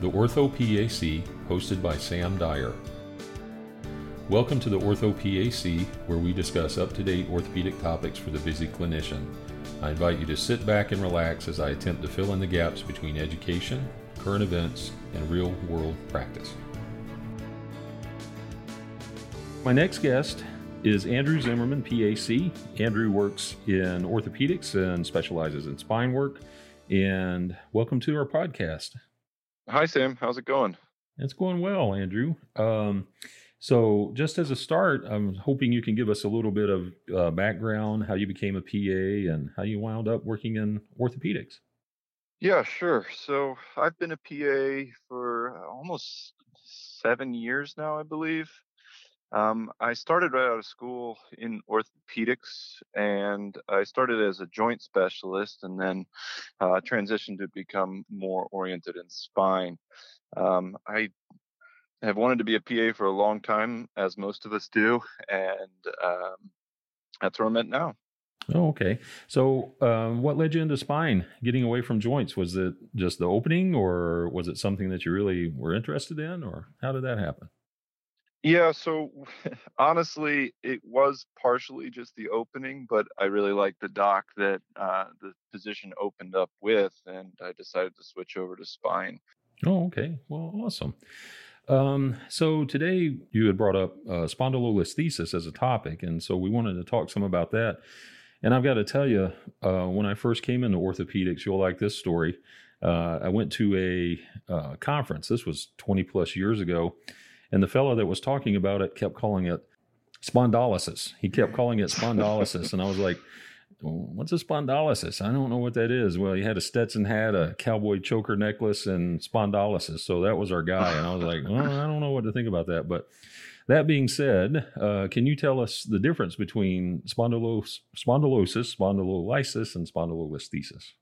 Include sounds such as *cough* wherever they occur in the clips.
the Ortho PAC, hosted by Sam Dyer. Welcome to the Ortho PAC, where we discuss up to date orthopedic topics for the busy clinician. I invite you to sit back and relax as I attempt to fill in the gaps between education, current events, and real world practice. My next guest is Andrew Zimmerman, PAC. Andrew works in orthopedics and specializes in spine work. And welcome to our podcast. Hi, Sam. How's it going? It's going well, Andrew. Um, so, just as a start, I'm hoping you can give us a little bit of uh, background, how you became a PA, and how you wound up working in orthopedics. Yeah, sure. So, I've been a PA for almost seven years now, I believe. Um, I started right out of school in orthopedics, and I started as a joint specialist, and then uh, transitioned to become more oriented in spine. Um, I have wanted to be a PA for a long time, as most of us do, and um, that's where I'm at now. Oh, okay. So, um, what led you into spine, getting away from joints? Was it just the opening, or was it something that you really were interested in, or how did that happen? Yeah, so *laughs* honestly, it was partially just the opening, but I really liked the doc that uh, the position opened up with, and I decided to switch over to spine. Oh, okay. Well, awesome. Um, so today you had brought up uh, spondylolisthesis as a topic, and so we wanted to talk some about that. And I've got to tell you, uh, when I first came into orthopedics, you'll like this story. Uh, I went to a uh, conference. This was 20 plus years ago and the fellow that was talking about it kept calling it spondylosis. He kept calling it spondylosis. and I was like, what's a spondylosis? I don't know what that is. Well, he had a Stetson hat, a cowboy choker necklace, and spondylosis. So that was our guy. And I was like, well, I don't know what to think about that. But that being said, uh, can you tell us the difference between spondylos- spondylosis, spondylolysis, and spondylolisthesis?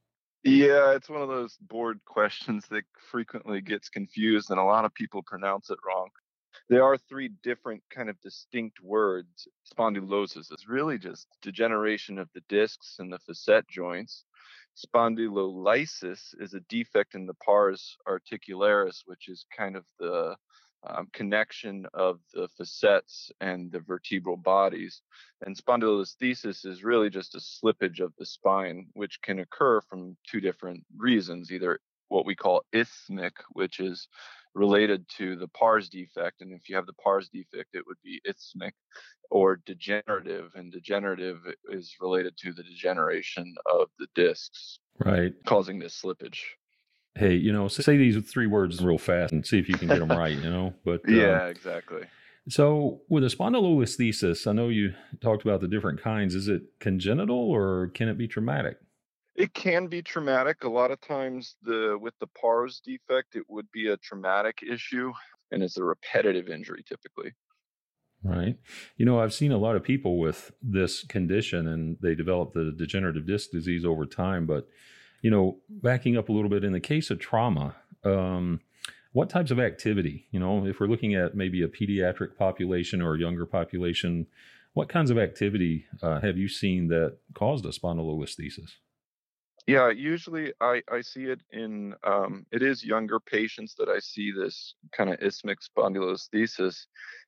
Yeah, it's one of those board questions that frequently gets confused, and a lot of people pronounce it wrong there are three different kind of distinct words. Spondylosis is really just degeneration of the discs and the facet joints. Spondylolysis is a defect in the pars articularis, which is kind of the um, connection of the facets and the vertebral bodies. And spondylolisthesis is really just a slippage of the spine, which can occur from two different reasons either what we call isthmic, which is related to the pars defect. And if you have the pars defect, it would be isthmic or degenerative. And degenerative is related to the degeneration of the discs. Right. Causing this slippage. Hey, you know, say these three words real fast and see if you can get them right, you know? But *laughs* yeah, um, exactly. So, with a spondylolisthesis, I know you talked about the different kinds. Is it congenital or can it be traumatic? It can be traumatic. A lot of times, the with the pars defect, it would be a traumatic issue, and it's a repetitive injury typically. Right. You know, I've seen a lot of people with this condition, and they develop the degenerative disc disease over time. But you know, backing up a little bit, in the case of trauma, um, what types of activity? You know, if we're looking at maybe a pediatric population or a younger population, what kinds of activity uh, have you seen that caused a spondylolisthesis? Yeah, usually I, I see it in um, it is younger patients that I see this kind of isthmic spondylolisthesis,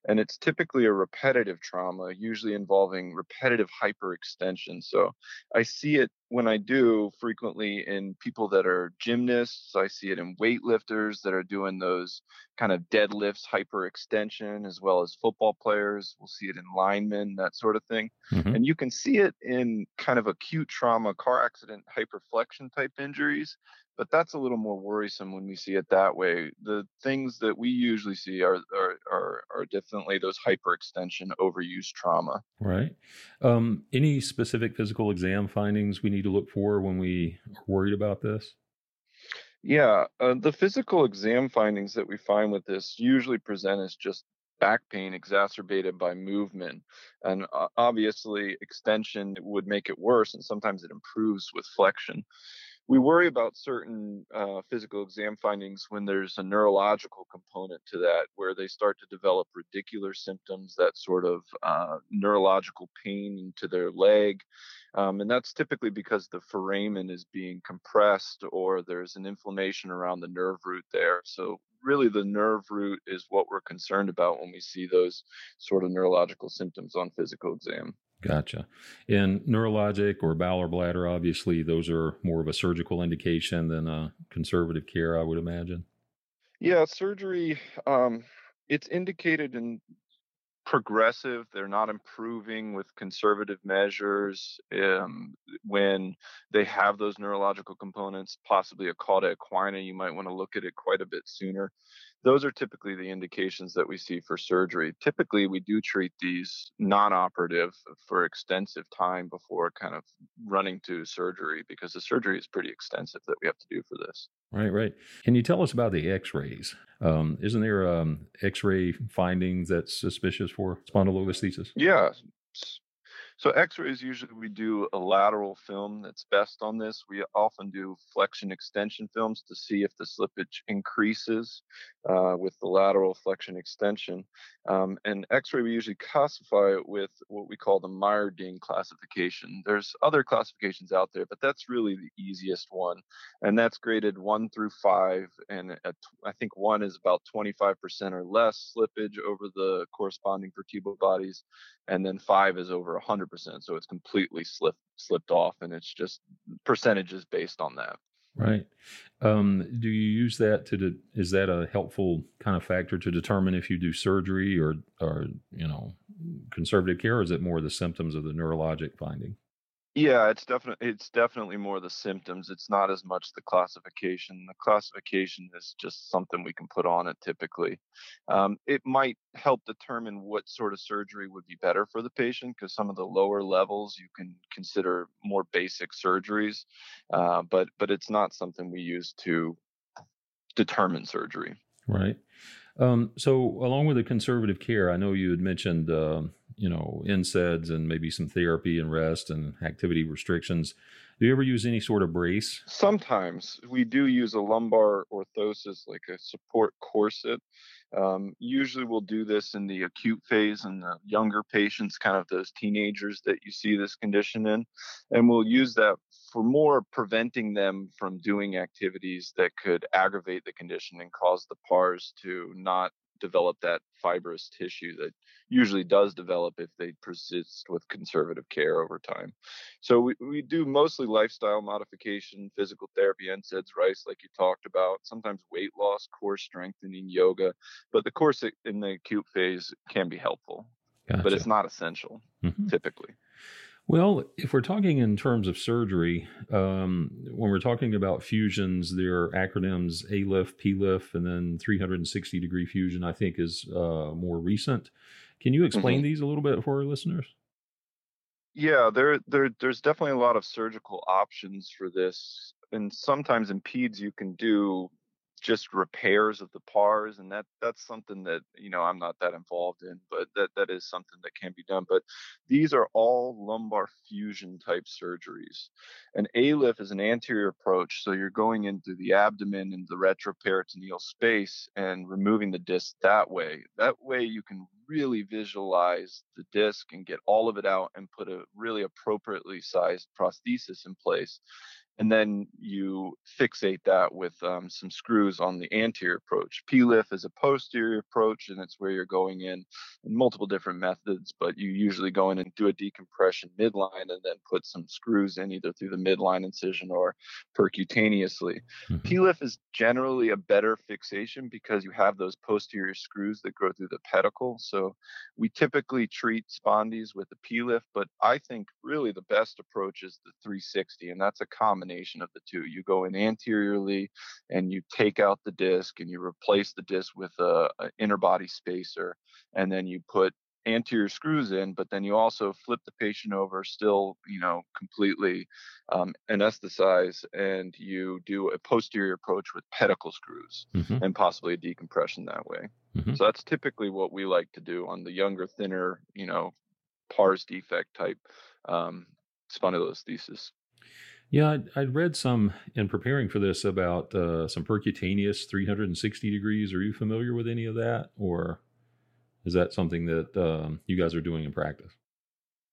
and it's typically a repetitive trauma, usually involving repetitive hyperextension. So I see it when I do frequently in people that are gymnasts. I see it in weightlifters that are doing those kind of deadlifts, hyperextension, as well as football players. We'll see it in linemen, that sort of thing. Mm-hmm. And you can see it in kind of acute trauma, car accident, hyperflexion type injuries but that's a little more worrisome when we see it that way. The things that we usually see are are are, are definitely those hyperextension, overuse trauma. Right. Um, any specific physical exam findings we need to look for when we are worried about this? Yeah, uh, the physical exam findings that we find with this usually present as just back pain exacerbated by movement. And uh, obviously, extension would make it worse, and sometimes it improves with flexion we worry about certain uh, physical exam findings when there's a neurological component to that, where they start to develop radicular symptoms, that sort of uh, neurological pain to their leg. Um, and that's typically because the foramen is being compressed or there's an inflammation around the nerve root there. So, really, the nerve root is what we're concerned about when we see those sort of neurological symptoms on physical exam. Gotcha. And neurologic or bowel or bladder, obviously, those are more of a surgical indication than a conservative care, I would imagine. Yeah, surgery, um, it's indicated in progressive. They're not improving with conservative measures. Um, when they have those neurological components, possibly a cauda equina, you might want to look at it quite a bit sooner those are typically the indications that we see for surgery. Typically, we do treat these non operative for extensive time before kind of running to surgery because the surgery is pretty extensive that we have to do for this. Right, right. Can you tell us about the x rays? Um, isn't there um, x ray findings that's suspicious for spondylolisthesis? Yeah. So x-rays usually we do a lateral film that's best on this. We often do flexion extension films to see if the slippage increases uh, with the lateral flexion extension. Um, and x-ray we usually classify it with what we call the Meyerding classification. There's other classifications out there, but that's really the easiest one. And that's graded one through five. And I think one is about 25% or less slippage over the corresponding vertebral bodies. And then five is over 100% percent so it's completely slipped slipped off and it's just percentages based on that. Right. Um, do you use that to de- is that a helpful kind of factor to determine if you do surgery or or you know conservative care or is it more the symptoms of the neurologic finding yeah, it's definitely it's definitely more the symptoms. It's not as much the classification. The classification is just something we can put on it typically. Um, it might help determine what sort of surgery would be better for the patient because some of the lower levels you can consider more basic surgeries, uh, but but it's not something we use to determine surgery. Right. Um, so, along with the conservative care, I know you had mentioned, uh, you know, NSAIDs and maybe some therapy and rest and activity restrictions. Do you ever use any sort of brace? Sometimes we do use a lumbar orthosis, like a support corset. Um, usually, we'll do this in the acute phase in the younger patients, kind of those teenagers that you see this condition in. And we'll use that for more preventing them from doing activities that could aggravate the condition and cause the pars to not develop that fibrous tissue that usually does develop if they persist with conservative care over time. So we, we do mostly lifestyle modification, physical therapy, NSAIDs, rice, like you talked about, sometimes weight loss, core strengthening, yoga, but the course in the acute phase can be helpful, gotcha. but it's not essential mm-hmm. typically. Well, if we're talking in terms of surgery, um, when we're talking about fusions, there are acronyms ALIF, PLIF, and then 360 degree fusion, I think, is uh, more recent. Can you explain mm-hmm. these a little bit for our listeners? Yeah, there, there, there's definitely a lot of surgical options for this. And sometimes in PEDS, you can do just repairs of the pars and that that's something that you know i'm not that involved in but that that is something that can be done but these are all lumbar fusion type surgeries and alif is an anterior approach so you're going into the abdomen and the retroperitoneal space and removing the disc that way. That way you can really visualize the disc and get all of it out and put a really appropriately sized prosthesis in place and then you fixate that with um, some screws on the anterior approach. PLIF is a posterior approach, and it's where you're going in in multiple different methods, but you usually go in and do a decompression midline and then put some screws in either through the midline incision or percutaneously. Mm-hmm. PLIF is generally a better fixation because you have those posterior screws that go through the pedicle. So we typically treat spondies with the PLIF, but I think really the best approach is the 360, and that's a common combination of the two. You go in anteriorly and you take out the disc and you replace the disc with a, a interbody spacer, and then you put anterior screws in, but then you also flip the patient over, still, you know, completely um, anesthetize, and you do a posterior approach with pedicle screws mm-hmm. and possibly a decompression that way. Mm-hmm. So that's typically what we like to do on the younger, thinner, you know, pars defect type um, spondylolisthesis. Yeah, I'd, I'd read some in preparing for this about uh, some percutaneous 360 degrees. Are you familiar with any of that, or is that something that um, you guys are doing in practice?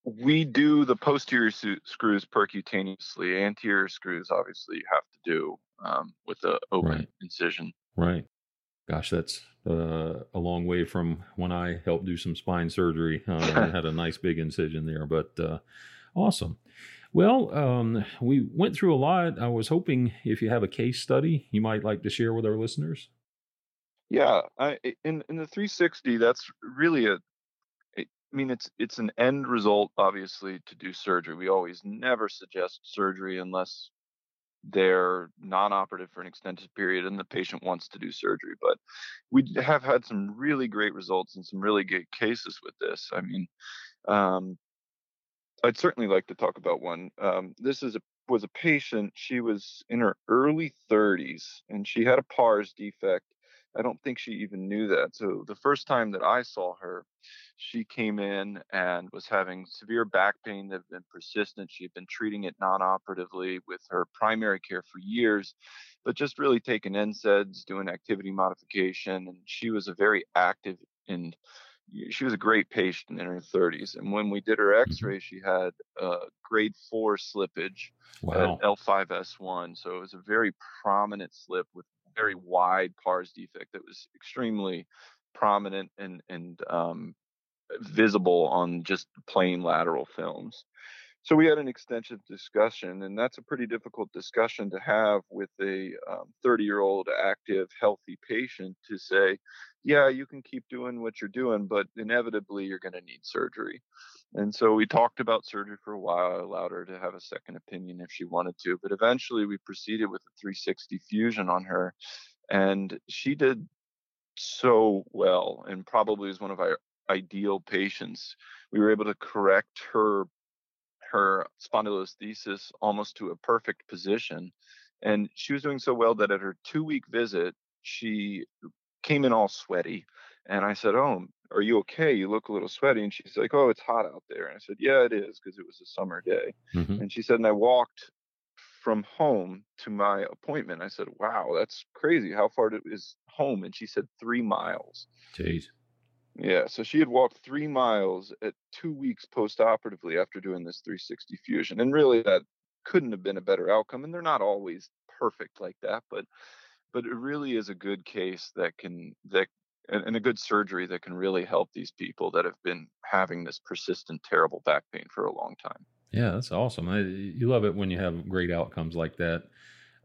We do the posterior su- screws percutaneously. Anterior screws, obviously, you have to do um, with the open Right. incision. Right. Gosh, that's uh, a long way from when I helped do some spine surgery. Uh, I *laughs* had a nice big incision there, but uh, awesome. Well, um, we went through a lot. I was hoping if you have a case study you might like to share with our listeners. Yeah, I, in in the 360, that's really a. I mean, it's it's an end result, obviously, to do surgery. We always never suggest surgery unless they're non-operative for an extended period and the patient wants to do surgery. But we have had some really great results and some really good cases with this. I mean, um, I'd certainly like to talk about one. Um, this is a was a patient. She was in her early 30s and she had a pars defect. I don't think she even knew that. So the first time that I saw her, she came in and was having severe back pain that had been persistent. She had been treating it non-operatively with her primary care for years, but just really taking NSAIDs, doing activity modification, and she was a very active and she was a great patient in her 30s. And when we did her X-ray, she had uh, grade four slippage Wow. at L5S1. So it was a very prominent slip with very wide pars defect that was extremely prominent and and um, visible on just plain lateral films. So we had an extensive discussion, and that's a pretty difficult discussion to have with a um, 30-year-old active, healthy patient to say, yeah, you can keep doing what you're doing, but inevitably you're going to need surgery. And so we talked about surgery for a while. I allowed her to have a second opinion if she wanted to, but eventually we proceeded with a 360 fusion on her, and she did so well and probably is one of our ideal patients. We were able to correct her her spondylolisthesis almost to a perfect position. And she was doing so well that at her two week visit, she came in all sweaty. And I said, Oh, are you okay? You look a little sweaty. And she's like, Oh, it's hot out there. And I said, Yeah, it is because it was a summer day. Mhm. And she said, And I walked from home to my appointment. I said, Wow, that's crazy. How far is home? And she said, Three miles. Jeez. Yeah, so she had walked three miles at two weeks post-operatively after doing this 360 fusion, and really that couldn't have been a better outcome. And they're not always perfect like that, but but it really is a good case that can that and, a good surgery that can really help these people that have been having this persistent terrible back pain for a long time. Yeah, that's awesome. I, you love it when you have great outcomes like that.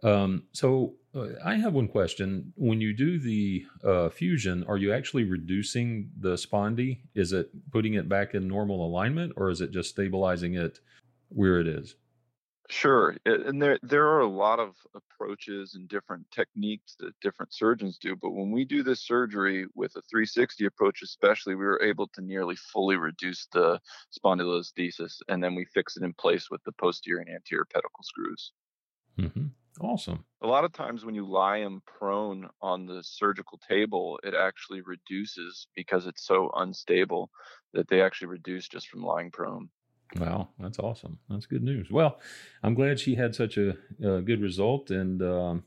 Um, so I have one question. When you do the uh, fusion, are you actually reducing the spondy? Is it putting it back in normal alignment, or is it just stabilizing it where it is? Sure, and there there are a lot of approaches and different techniques that different surgeons do, but when we do this surgery with a 360 approach, especially, we were able to nearly fully reduce the spondylolisthesis, and then we fix it in place with the posterior and anterior pedicle screws. hmm Awesome. A lot of times when you lie them prone on the surgical table, it actually reduces because it's so unstable that they actually reduce just from lying prone. Wow, that's awesome. That's good news. Well, I'm glad she had such a, a good result, and um,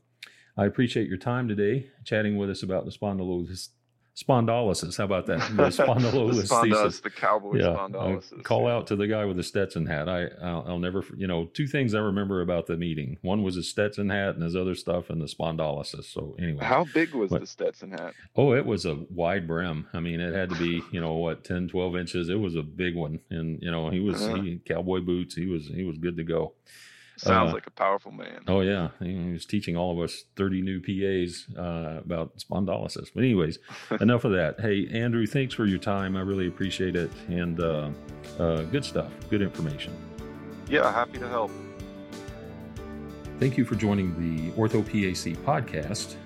I appreciate your time today chatting with us about the spondylosis. Spondylosis. How about that? The *laughs* the spondylolisthesis. spondylus, the cowboy yeah, I call yeah. out to the guy with the Stetson hat. I I'll, I'll never you know two things I remember about the meeting. One was his Stetson hat and his other stuff, and the spondylosis. So anyway, How big was What? the Stetson hat? oh, it was a wide brim. I mean, it had to be you know what 10, 12 inches. It was a big one, and you know he was Uh-huh. he cowboy boots. He was he was good to go. Sounds Uh, like a powerful man. Oh yeah, he was teaching all of us thirty new PAs uh, about spondylosis. But anyways, *laughs* enough of that. Hey Andrew, thanks for your time. I really appreciate it, and uh, uh, good stuff, good information. Yeah, happy to help. Thank you for joining the Ortho PAC podcast.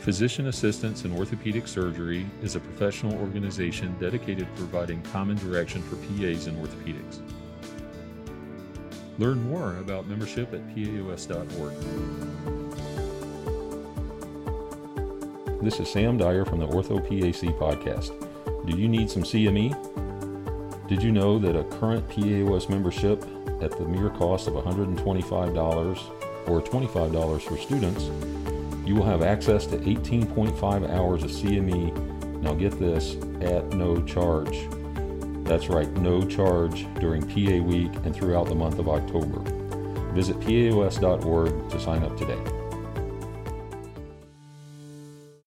Physician Assistants in Orthopedic Surgery is a professional organization dedicated to providing common direction for PAs in orthopedics. Learn more about membership at paos.org. This is Sam Dyer from the Ortho PAC podcast. Do you need some CME? Did you know that a current PAOS membership at the mere cost of $125 or $25 for students, you will have access to 18.5 hours of CME. Now, get this at no charge. That's right, no charge during PA week and throughout the month of October. Visit PAOS.org to sign up today.